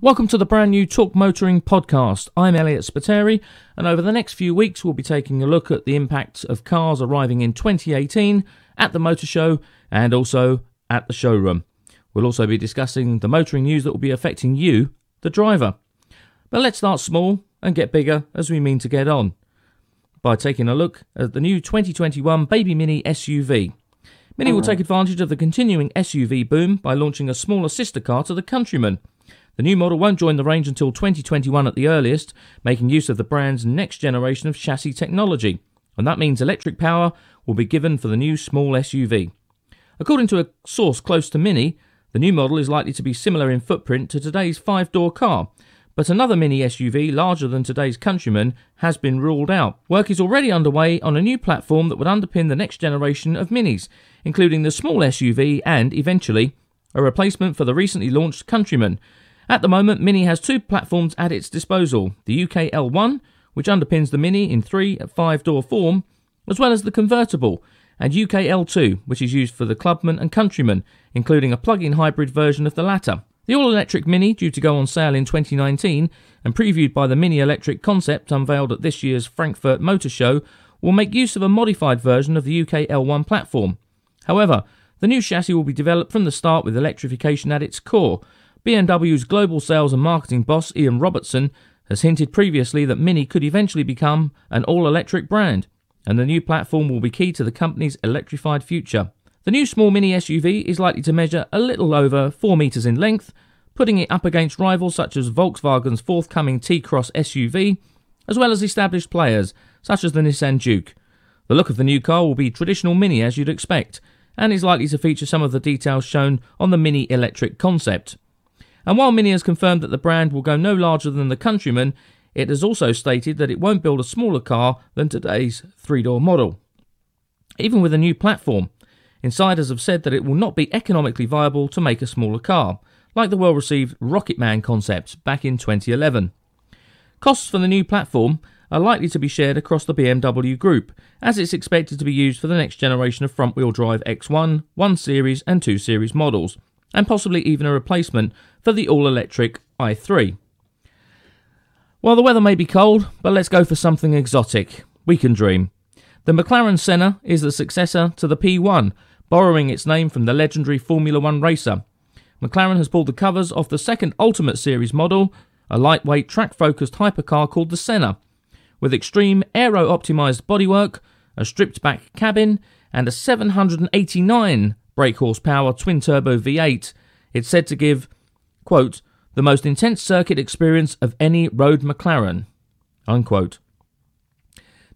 Welcome to the brand new Talk Motoring podcast. I'm Elliott Spiteri, and over the next few weeks, we'll be taking a look at the impact of cars arriving in 2018 at the motor show and also at the showroom. We'll also be discussing the motoring news that will be affecting you, the driver. But let's start small and get bigger as we mean to get on by taking a look at the new 2021 Baby Mini SUV. Mini will oh. take advantage of the continuing SUV boom by launching a smaller sister car to the Countryman. The new model won't join the range until 2021 at the earliest, making use of the brand's next generation of chassis technology, and that means electric power will be given for the new small SUV. According to a source close to Mini, the new model is likely to be similar in footprint to today's five door car, but another Mini SUV larger than today's Countryman has been ruled out. Work is already underway on a new platform that would underpin the next generation of Minis, including the small SUV and, eventually, a replacement for the recently launched Countryman, at the moment, Mini has two platforms at its disposal the UK L1, which underpins the Mini in 3 at 5 door form, as well as the convertible, and UK L2, which is used for the Clubman and Countryman, including a plug in hybrid version of the latter. The all electric Mini, due to go on sale in 2019 and previewed by the Mini Electric concept unveiled at this year's Frankfurt Motor Show, will make use of a modified version of the UK L1 platform. However, the new chassis will be developed from the start with electrification at its core, BMW's global sales and marketing boss Ian Robertson has hinted previously that Mini could eventually become an all electric brand, and the new platform will be key to the company's electrified future. The new small Mini SUV is likely to measure a little over 4 metres in length, putting it up against rivals such as Volkswagen's forthcoming T Cross SUV, as well as established players such as the Nissan Juke. The look of the new car will be traditional Mini as you'd expect, and is likely to feature some of the details shown on the Mini electric concept. And while Mini has confirmed that the brand will go no larger than the Countryman, it has also stated that it won't build a smaller car than today's three door model. Even with a new platform, insiders have said that it will not be economically viable to make a smaller car, like the well received Rocketman concept back in 2011. Costs for the new platform are likely to be shared across the BMW group, as it's expected to be used for the next generation of front wheel drive X1, 1 Series, and 2 Series models, and possibly even a replacement for the all electric i3. Well, the weather may be cold, but let's go for something exotic. We can dream. The McLaren Senna is the successor to the P1, borrowing its name from the legendary Formula One racer. McLaren has pulled the covers off the second Ultimate Series model, a lightweight track focused hypercar called the Senna, with extreme aero optimized bodywork, a stripped back cabin, and a 789 brake horsepower twin turbo V8. It's said to give, quote, the most intense circuit experience of any road McLaren, unquote.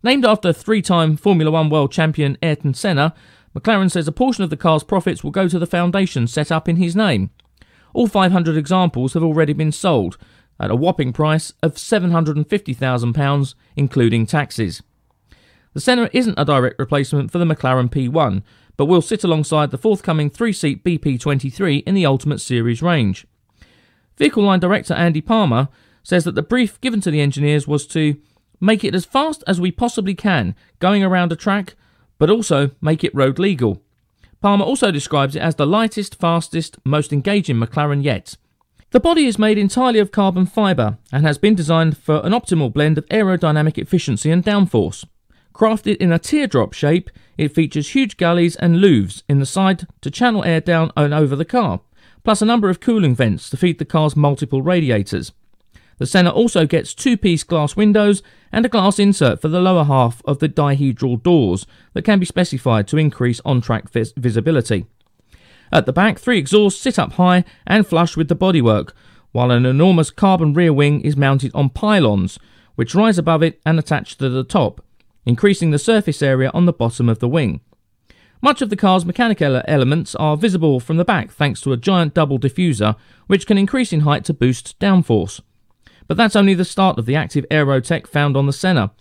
Named after three time Formula One world champion Ayrton Senna, McLaren says a portion of the car's profits will go to the foundation set up in his name. All 500 examples have already been sold at a whopping price of £750,000, including taxes. The Senna isn't a direct replacement for the McLaren P1, but will sit alongside the forthcoming three seat BP23 in the Ultimate Series range. Vehicle line director Andy Palmer says that the brief given to the engineers was to make it as fast as we possibly can going around a track, but also make it road legal. Palmer also describes it as the lightest, fastest, most engaging McLaren yet. The body is made entirely of carbon fibre and has been designed for an optimal blend of aerodynamic efficiency and downforce. Crafted in a teardrop shape, it features huge gullies and louvres in the side to channel air down and over the car, plus a number of cooling vents to feed the car's multiple radiators. The Senna also gets two piece glass windows and a glass insert for the lower half of the dihedral doors that can be specified to increase on track vis- visibility. At the back, three exhausts sit up high and flush with the bodywork, while an enormous carbon rear wing is mounted on pylons, which rise above it and attach to the top, increasing the surface area on the bottom of the wing. Much of the car's mechanical elements are visible from the back thanks to a giant double diffuser, which can increase in height to boost downforce. But that's only the start of the active aero tech found on the Senna.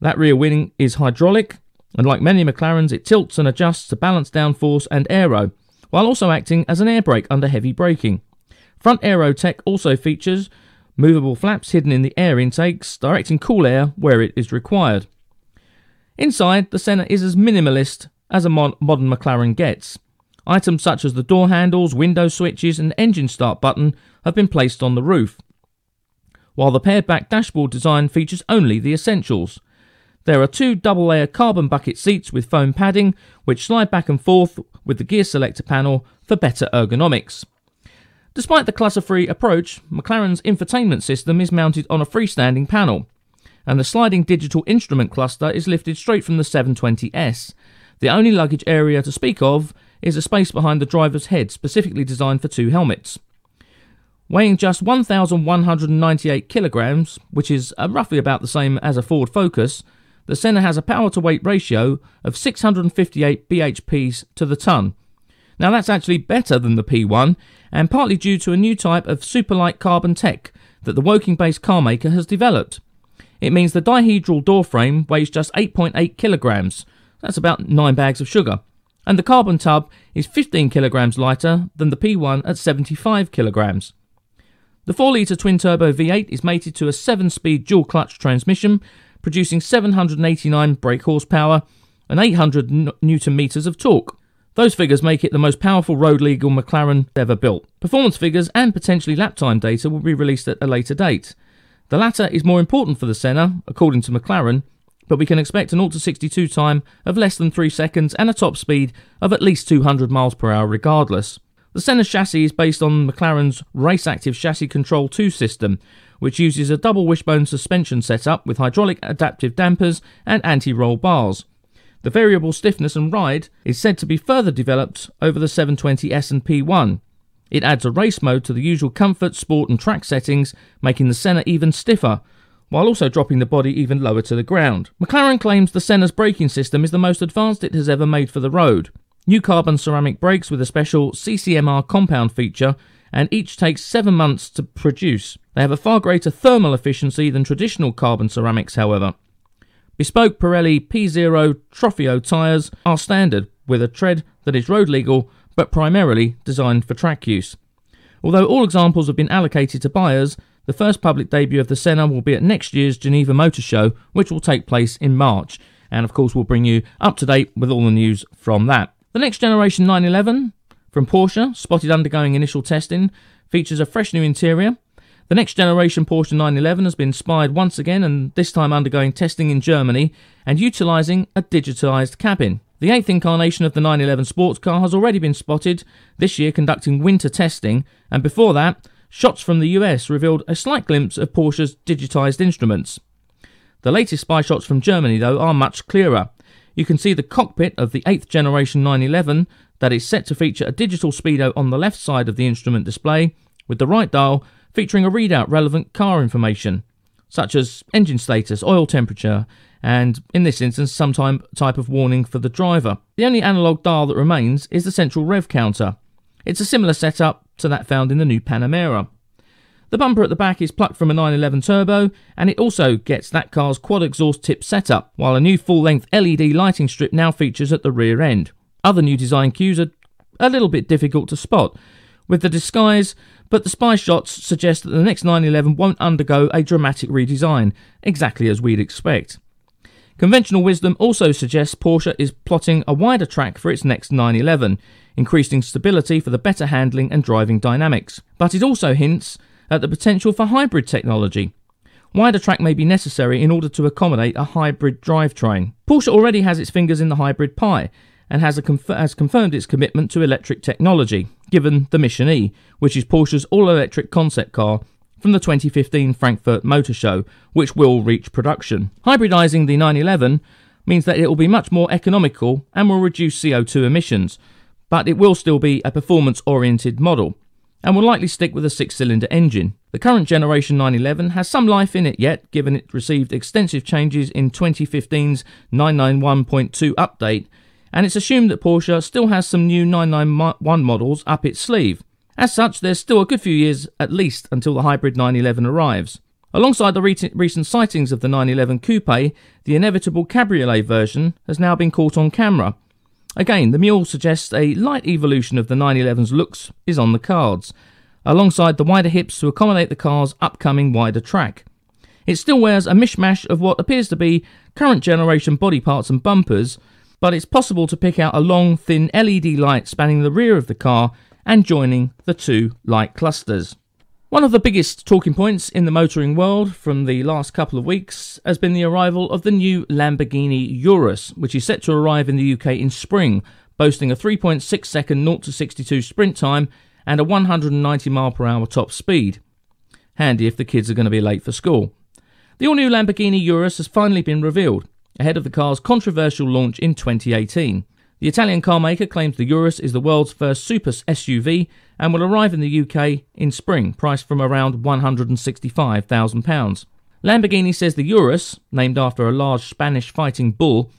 That rear wing is hydraulic, and like many McLarens, it tilts and adjusts to balance downforce and aero, while also acting as an air brake under heavy braking. Front aero tech also features movable flaps hidden in the air intakes, directing cool air where it is required. Inside, the Senna is as minimalist as a mod- modern McLaren gets. Items such as the door handles, window switches, and engine start button have been placed on the roof, while the pared back dashboard design features only the essentials. There are two double layer carbon bucket seats with foam padding, which slide back and forth with the gear selector panel for better ergonomics. Despite the clutter free approach, McLaren's infotainment system is mounted on a freestanding panel, and the sliding digital instrument cluster is lifted straight from the 720S. The only luggage area to speak of is a space behind the driver's head, specifically designed for two helmets. Weighing just 1,198 kilograms, which is uh, roughly about the same as a Ford Focus, the Senna has a power to weight ratio of 658 bhps to the ton. Now that's actually better than the P1, and partly due to a new type of superlight carbon tech that the Woking based carmaker has developed. It means the dihedral door frame weighs just 8.8 kilograms, that's about 9 bags of sugar, and the carbon tub is 15 kilograms lighter than the P1 at 75 kilograms. The 4 litre twin turbo V8 is mated to a 7 speed dual clutch transmission, producing 789 brake horsepower and 800 n- newton meters of torque. Those figures make it the most powerful road legal McLaren ever built. Performance figures and potentially lap time data will be released at a later date. The latter is more important for the Senna, according to McLaren, but we can expect an 0 to 62 time of less than 3 seconds and a top speed of at least 200 miles per hour regardless. The Senna chassis is based on McLaren's Race Active Chassis Control 2 system, which uses a double wishbone suspension setup with hydraulic adaptive dampers and anti-roll bars. The variable stiffness and ride is said to be further developed over the 720S and P1. It adds a race mode to the usual comfort, sport, and track settings, making the Senna even stiffer, while also dropping the body even lower to the ground. McLaren claims the Senna's braking system is the most advanced it has ever made for the road. New carbon ceramic brakes with a special CCMR compound feature, and each takes seven months to produce. They have a far greater thermal efficiency than traditional carbon ceramics, however. Bespoke Pirelli P Zero Trofeo tyres are standard, with a tread that is road legal but primarily designed for track use. Although all examples have been allocated to buyers, the first public debut of the Senna will be at next year's Geneva Motor Show, which will take place in March. And of course, we'll bring you up to date with all the news from that. The next generation 911 from Porsche, spotted undergoing initial testing, features a fresh new interior, the next generation Porsche 911 has been spied once again and this time undergoing testing in Germany and utilising a digitised cabin. The eighth incarnation of the 911 sports car has already been spotted this year conducting winter testing, and before that, shots from the US revealed a slight glimpse of Porsche's digitised instruments. The latest spy shots from Germany, though, are much clearer. You can see the cockpit of the 8th generation 911 that is set to feature a digital speedo on the left side of the instrument display, with the right dial featuring a readout relevant car information, such as engine status, oil temperature, and in this instance, some type of warning for the driver. The only analogue dial that remains is the central rev counter. It's a similar setup to that found in the new Panamera. The bumper at the back is plucked from a 911 Turbo, and it also gets that car's quad exhaust tip setup, while a new full length LED lighting strip now features at the rear end. Other new design cues are a little bit difficult to spot, with the disguise but the spy shots suggest that the next 911 won't undergo a dramatic redesign, exactly as we'd expect. Conventional wisdom also suggests Porsche is plotting a wider track for its next 911, increasing stability for the better handling and driving dynamics. But it also hints at the potential for hybrid technology. Wider track may be necessary in order to accommodate a hybrid drivetrain. Porsche already has its fingers in the hybrid pie, and has, conf- has confirmed its commitment to electric technology, given the Mission E, which is Porsche's all electric concept car from the 2015 Frankfurt Motor Show, which will reach production. Hybridizing the 911 means that it will be much more economical and will reduce CO2 emissions, but it will still be a performance oriented model and will likely stick with a six cylinder engine. The current generation 911 has some life in it yet, given it received extensive changes in 2015's 991.2 update and it's assumed that Porsche still has some new 991 models up its sleeve. As such, there's still a good few years at least until the hybrid 911 arrives. Alongside the re- recent sightings of the 911 Coupe, the inevitable cabriolet version has now been caught on camera. Again, the mule suggests a light evolution of the 911's looks is on the cards, alongside the wider hips to accommodate the car's upcoming wider track. It still wears a mishmash of what appears to be current generation body parts and bumpers, but it's possible to pick out a long, thin LED light spanning the rear of the car and joining the two light clusters. One of the biggest talking points in the motoring world from the last couple of weeks has been the arrival of the new Lamborghini Urus, which is set to arrive in the UK in spring, boasting a 3.6 second 0 to 62 sprint time and a 190 mile per hour top speed. Handy if the kids are going to be late for school. The all new Lamborghini Urus has finally been revealed, ahead of the car's controversial launch in 2018. The Italian carmaker claims the Urus is the world's first super SUV and will arrive in the UK in spring, priced from around £165,000. Lamborghini says the Urus, named after a large Spanish fighting bull,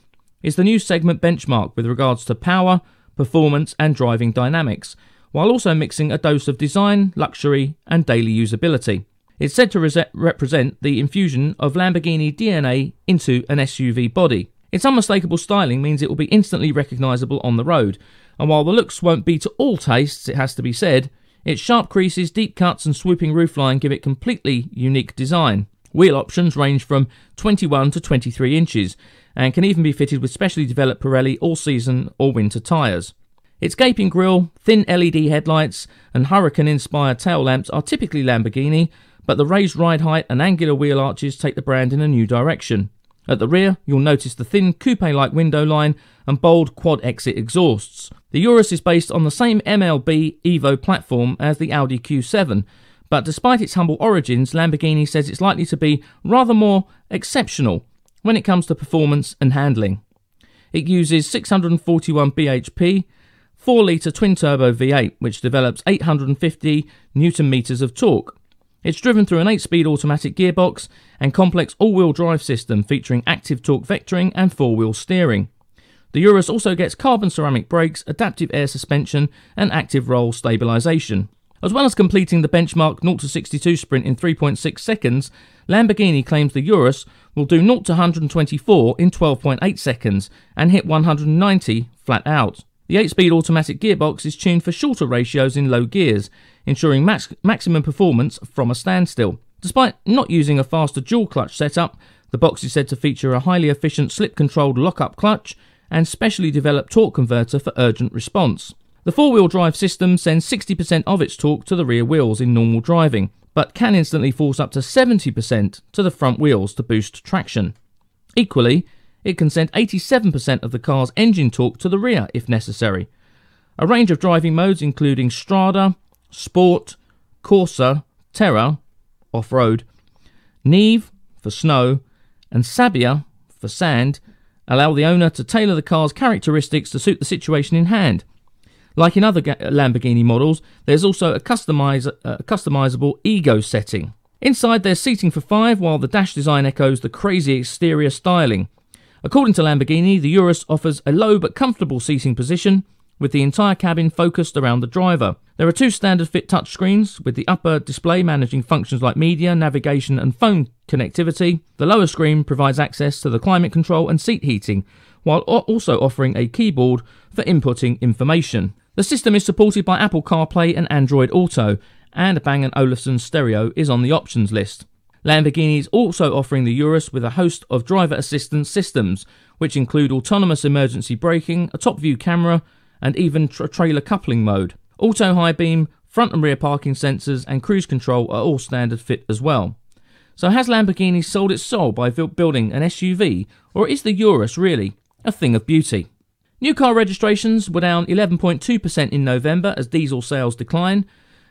is the new segment benchmark with regards to power, performance, and driving dynamics, while also mixing a dose of design, luxury, and daily usability. It's said to represent the infusion of Lamborghini DNA into an SUV body. Its unmistakable styling means it will be instantly recognisable on the road, and while the looks won't be to all tastes, it has to be said, its sharp creases, deep cuts, and swooping roofline give it completely unique design. Wheel options range from 21 to 23 inches, and can even be fitted with specially developed Pirelli all season or winter tyres. Its gaping grille, thin LED headlights, and hurricane inspired tail lamps are typically Lamborghini, but the raised ride height and angular wheel arches take the brand in a new direction. At the rear, you'll notice the thin coupe like window line and bold quad exit exhausts. The Urus is based on the same MLB Evo platform as the Audi Q7, but despite its humble origins, Lamborghini says it's likely to be rather more exceptional when it comes to performance and handling. It uses 641 bhp, 4 litre twin turbo V8, which develops 850 newton meters of torque, it's driven through an 8 speed automatic gearbox and complex all wheel drive system featuring active torque vectoring and four wheel steering. The Urus also gets carbon ceramic brakes, adaptive air suspension, and active roll stabilisation. As well as completing the benchmark 0 62 sprint in 3.6 seconds, Lamborghini claims the Urus will do 0 124 in 12.8 seconds and hit 190 flat out. The 8 speed automatic gearbox is tuned for shorter ratios in low gears, ensuring max- maximum performance from a standstill. Despite not using a faster dual clutch setup, the box is said to feature a highly efficient slip controlled lock-up clutch and specially developed torque converter for urgent response. The four wheel drive system sends 60% of its torque to the rear wheels in normal driving, but can instantly force up to 70% to the front wheels to boost traction. Equally, it can send 87% of the car's engine torque to the rear if necessary. A range of driving modes including Strada, Sport, Corsa, Terra, off road, Neve for snow, and Sabbia for sand allow the owner to tailor the car's characteristics to suit the situation in hand. Like in other Lamborghini models, there's also a, customize, uh, a customizable ego setting. Inside, there's seating for five, while the dash design echoes the crazy exterior styling. According to Lamborghini, the Urus offers a low but comfortable seating position, with the entire cabin focused around the driver. There are two standard fit touchscreens, with the upper display managing functions like media, navigation, and phone connectivity. The lower screen provides access to the climate control and seat heating, while also offering a keyboard for inputting information. The system is supported by Apple CarPlay and Android Auto, and Bang & Olufsen stereo is on the options list. Lamborghini is also offering the Urus with a host of driver assistance systems, which include autonomous emergency braking, a top view camera, and even tra- trailer coupling mode. Auto high beam, front and rear parking sensors, and cruise control are all standard fit as well. So, has Lamborghini sold its soul by building an SUV, or is the Urus really a thing of beauty? New car registrations were down 11.2% in November as diesel sales decline,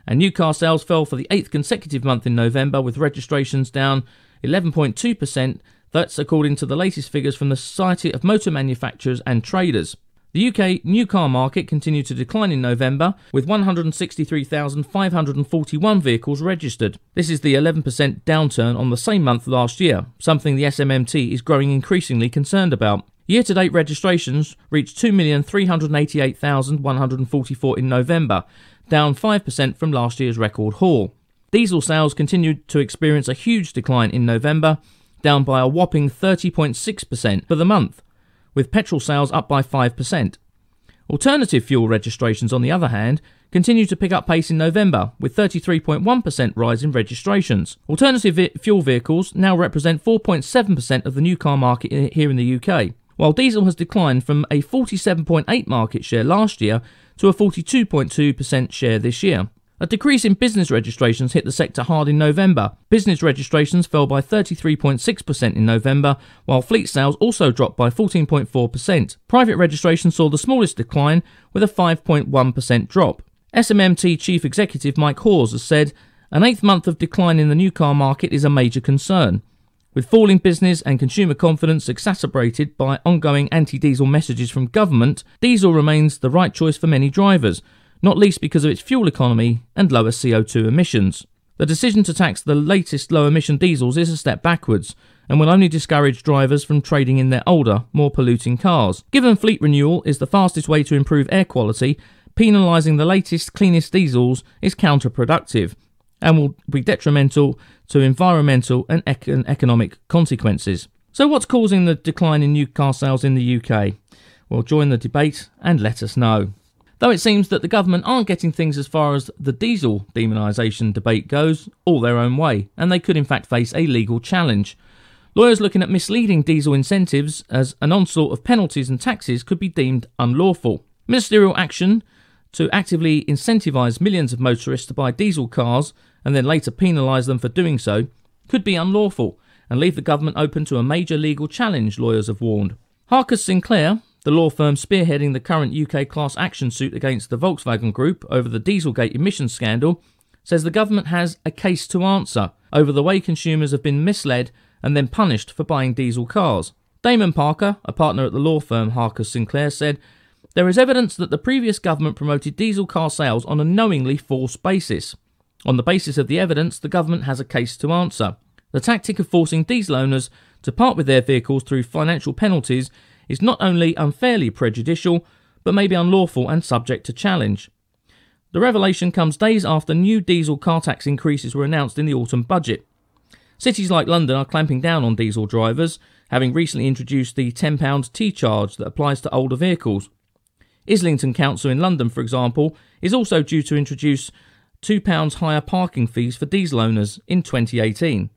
and new car sales fell for the eighth consecutive month in November, with registrations down 11.2%. That's according to the latest figures from the Society of Motor Manufacturers and Traders. The UK new car market continued to decline in November, with 163,541 vehicles registered. This is the 11% downturn on the same month last year, something the SMMT is growing increasingly concerned about. Year to date registrations reached 2,388,144 in November, down 5% from last year's record haul. Diesel sales continued to experience a huge decline in November, down by a whopping 30.6% for the month, with petrol sales up by 5%. Alternative fuel registrations, on the other hand, continued to pick up pace in November, with 33.1% rise in registrations. Alternative fuel vehicles now represent 4.7% of the new car market here in the UK, while diesel has declined from a 47.8 market share last year to a 42.2% share this year. A decrease in business registrations hit the sector hard in November. Business registrations fell by 33.6% in November, while fleet sales also dropped by 14.4%. Private registration saw the smallest decline, with a 5.1% drop. SMMT Chief Executive Mike Hawes has said, An eighth month of decline in the new car market is a major concern. With falling business and consumer confidence exacerbated by ongoing anti diesel messages from government, diesel remains the right choice for many drivers not least because of its fuel economy and lower CO2 emissions. The decision to tax the latest low emission diesels is a step backwards and will only discourage drivers from trading in their older, more polluting cars. Given fleet renewal is the fastest way to improve air quality, penalising the latest, cleanest diesels is counterproductive and will be detrimental to environmental and econ- economic consequences. So, what's causing the decline in new car sales in the UK? Well, join the debate and let us know. Though it seems that the government aren't getting things as far as the diesel demonisation debate goes all their own way, and they could in fact face a legal challenge. Lawyers looking at misleading diesel incentives as an onslaught of penalties and taxes could be deemed unlawful. Ministerial action to actively incentivise millions of motorists to buy diesel cars and then later penalise them for doing so could be unlawful and leave the government open to a major legal challenge, lawyers have warned. Harcus Sinclair, the law firm spearheading the current UK class action suit against the Volkswagen Group over the Dieselgate emissions scandal says the government has a case to answer over the way consumers have been misled and then punished for buying diesel cars. Damon Parker, a partner at the law firm Harcus Sinclair, said, There is evidence that the previous government promoted diesel car sales on a knowingly false basis. On the basis of the evidence, the government has a case to answer. The tactic of forcing diesel owners to part with their vehicles through financial penalties is not only unfairly prejudicial, but may be unlawful and subject to challenge. The revelation comes days after new diesel car tax increases were announced in the autumn budget. Cities like London are clamping down on diesel drivers, having recently introduced the £10 T charge that applies to older vehicles. Islington Council in London, for example, is also due to introduce £2 higher parking fees for diesel owners in 2018.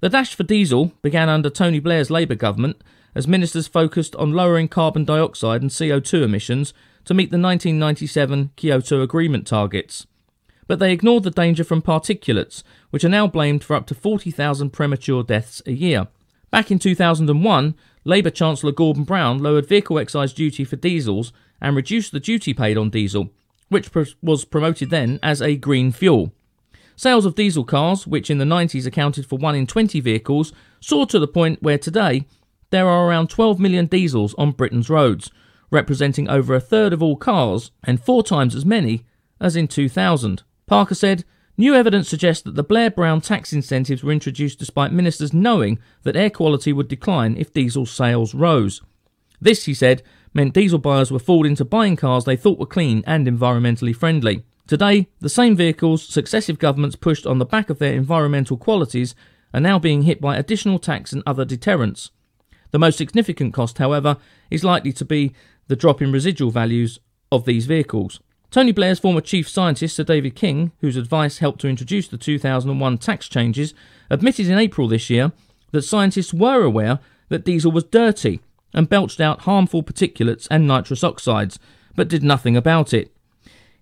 The dash for diesel began under Tony Blair's Labour government as ministers focused on lowering carbon dioxide and CO2 emissions to meet the 1997 Kyoto Agreement targets. But they ignored the danger from particulates, which are now blamed for up to 40,000 premature deaths a year. Back in 2001, Labour Chancellor Gordon Brown lowered vehicle excise duty for diesels and reduced the duty paid on diesel, which was promoted then as a green fuel. Sales of diesel cars, which in the 90s accounted for 1 in 20 vehicles, soared to the point where today there are around 12 million diesels on Britain's roads, representing over a third of all cars and four times as many as in 2000. Parker said, New evidence suggests that the Blair Brown tax incentives were introduced despite ministers knowing that air quality would decline if diesel sales rose. This, he said, meant diesel buyers were fooled into buying cars they thought were clean and environmentally friendly. Today, the same vehicles successive governments pushed on the back of their environmental qualities are now being hit by additional tax and other deterrents. The most significant cost, however, is likely to be the drop in residual values of these vehicles. Tony Blair's former chief scientist, Sir David King, whose advice helped to introduce the 2001 tax changes, admitted in April this year that scientists were aware that diesel was dirty and belched out harmful particulates and nitrous oxides, but did nothing about it.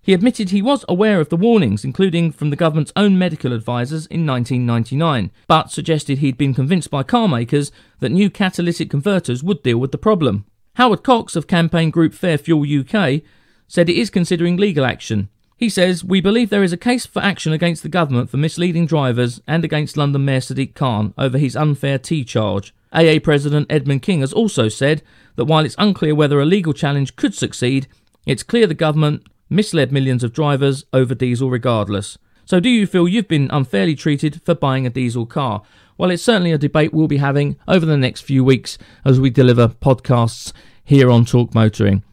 He admitted he was aware of the warnings, including from the government's own medical advisers in 1999, but suggested he'd been convinced by car makers that new catalytic converters would deal with the problem. Howard Cox of campaign group Fair Fuel UK said it is considering legal action. He says, We believe there is a case for action against the government for misleading drivers and against London Mayor Sadiq Khan over his unfair T charge. AA President Edmund King has also said that while it's unclear whether a legal challenge could succeed, it's clear the government misled millions of drivers over diesel regardless. So, do you feel you've been unfairly treated for buying a diesel car? Well, it's certainly a debate we'll be having over the next few weeks as we deliver podcasts here on Talk Motoring.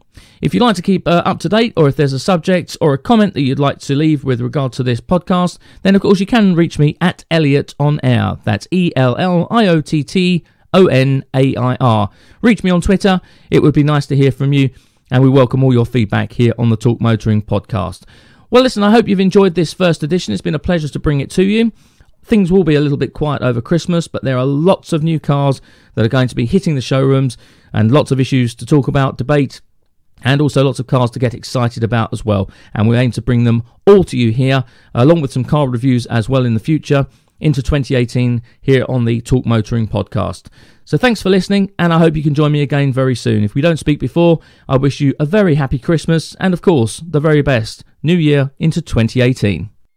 If you'd like to keep uh, up to date, or if there's a subject or a comment that you'd like to leave with regard to this podcast, then of course you can reach me at Elliott on Air. That's E L L I O T T O N A I R. Reach me on Twitter. It would be nice to hear from you and we welcome all your feedback here on the Talk Motoring podcast. Well, listen, I hope you've enjoyed this first edition. It's been a pleasure to bring it to you. things will be a little bit quiet over Christmas, but there are lots of new cars that are going to be hitting the showrooms and lots of issues to talk about, debate, and also lots of cars to get excited about as well. And we aim to bring them all to you here, along with some car reviews as well in the future into 2018 here on the Talk Motoring podcast. So thanks for listening, and I hope you can join me again very soon. If we don't speak before, I wish you a very happy Christmas and, of course, the very best New Year into 2018.